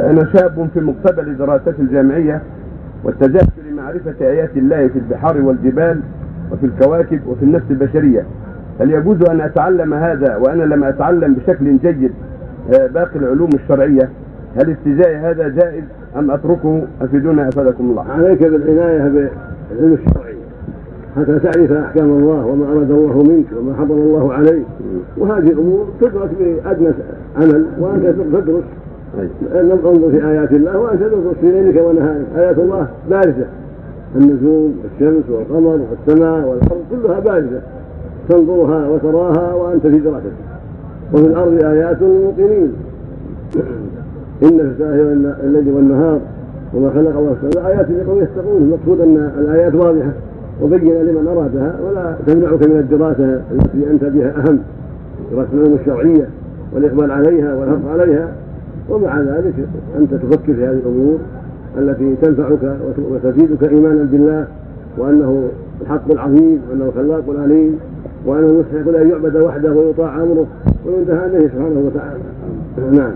أنا شاب في مقتبل دراسات الجامعية واتجهت لمعرفة آيات الله في البحار والجبال وفي الكواكب وفي النفس البشرية. هل يجوز أن أتعلم هذا وأنا لم أتعلم بشكل جيد آه، باقي العلوم الشرعية؟ هل استجائي هذا جائز أم أتركه؟ أفيدونا أفادكم الله. عليك بالعناية بالعلم الشرعي حتى تعرف أحكام الله وما أراد الله منك وما حضر الله عليك. وهذه الأمور تدرك بأدنى عمل وأنت تدرس أنظر في آيات الله وأنت تدرس في ليلك ونهارك آيات الله بارزة النجوم والشمس والقمر والسماء والأرض كلها بارزة تنظرها وتراها وأنت في دراستك. وفي الأرض آيات للموقنين. إن في سائر الليل والنهار وما خلق الله سبحانه آيات لقوم يتقون. المقصود أن الآيات واضحة. وبين لمن أرادها ولا تمنعك من الدراسة التي أنت بها أهم. دراسة العلوم الشرعية والإقبال عليها والحرص عليها. ومع ذلك أنت تفكر في هذه الأمور التي تنفعك وتزيدك إيمانا بالله وأنه الحق العظيم وأنه الخلاق العليم وأنه يستحق أن يعبد وحده ويطاع أمره وينتهى إليه سبحانه وتعالى. نعم.